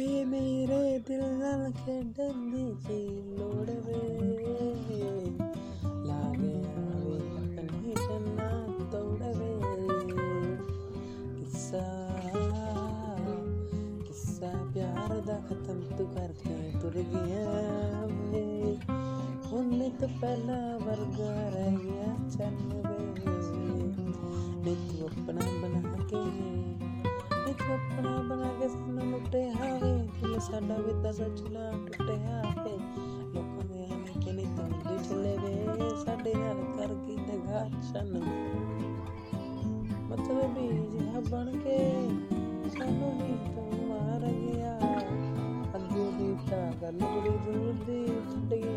भी मेरे दिल नल के डंडी जी लोड़ वे लागे आवे अपनी जन्ना तोड़ वे किस्सा किस्सा प्यार दा खत्म तू करके तुर गया हमने उन्ने तो पहला वर्गा रहिया चन्न वे। ने तू अपना बना के ਆਪਣਾ ਬਣਾ ਕੇ ਸਾਨੂੰ ਲੁੱਟਿਆ ਵੇ ਦਿਲ ਸਾਡਾ ਵੀ ਤਾਂ ਸੱਚਲਾ ਟੁੱਟਿਆ ਵੇ ਲੋਕਾਂ ਦੇ ਆਨੇ ਕਿ ਨੀ ਤੂੰ ਦੀ ਚੱਲੇ ਵੇ ਸਾਡੇ ਨਾਲ ਕਰ ਗਈ ਨਗਾ ਚੰਨ ਮਤਲਬ ਵੀ ਜਿਹਾ ਬਣ ਕੇ ਸਾਨੂੰ ਵੀ ਤੂੰ ਮਾਰ ਗਿਆ ਅੱਗੇ ਦੀ ਤਾਂ ਗੱਲ ਬੜੀ ਦੂਰ ਦੀ ਛੱਡ ਗਿਆ ਚੁੱਪ ਕਰ ਗਿਆ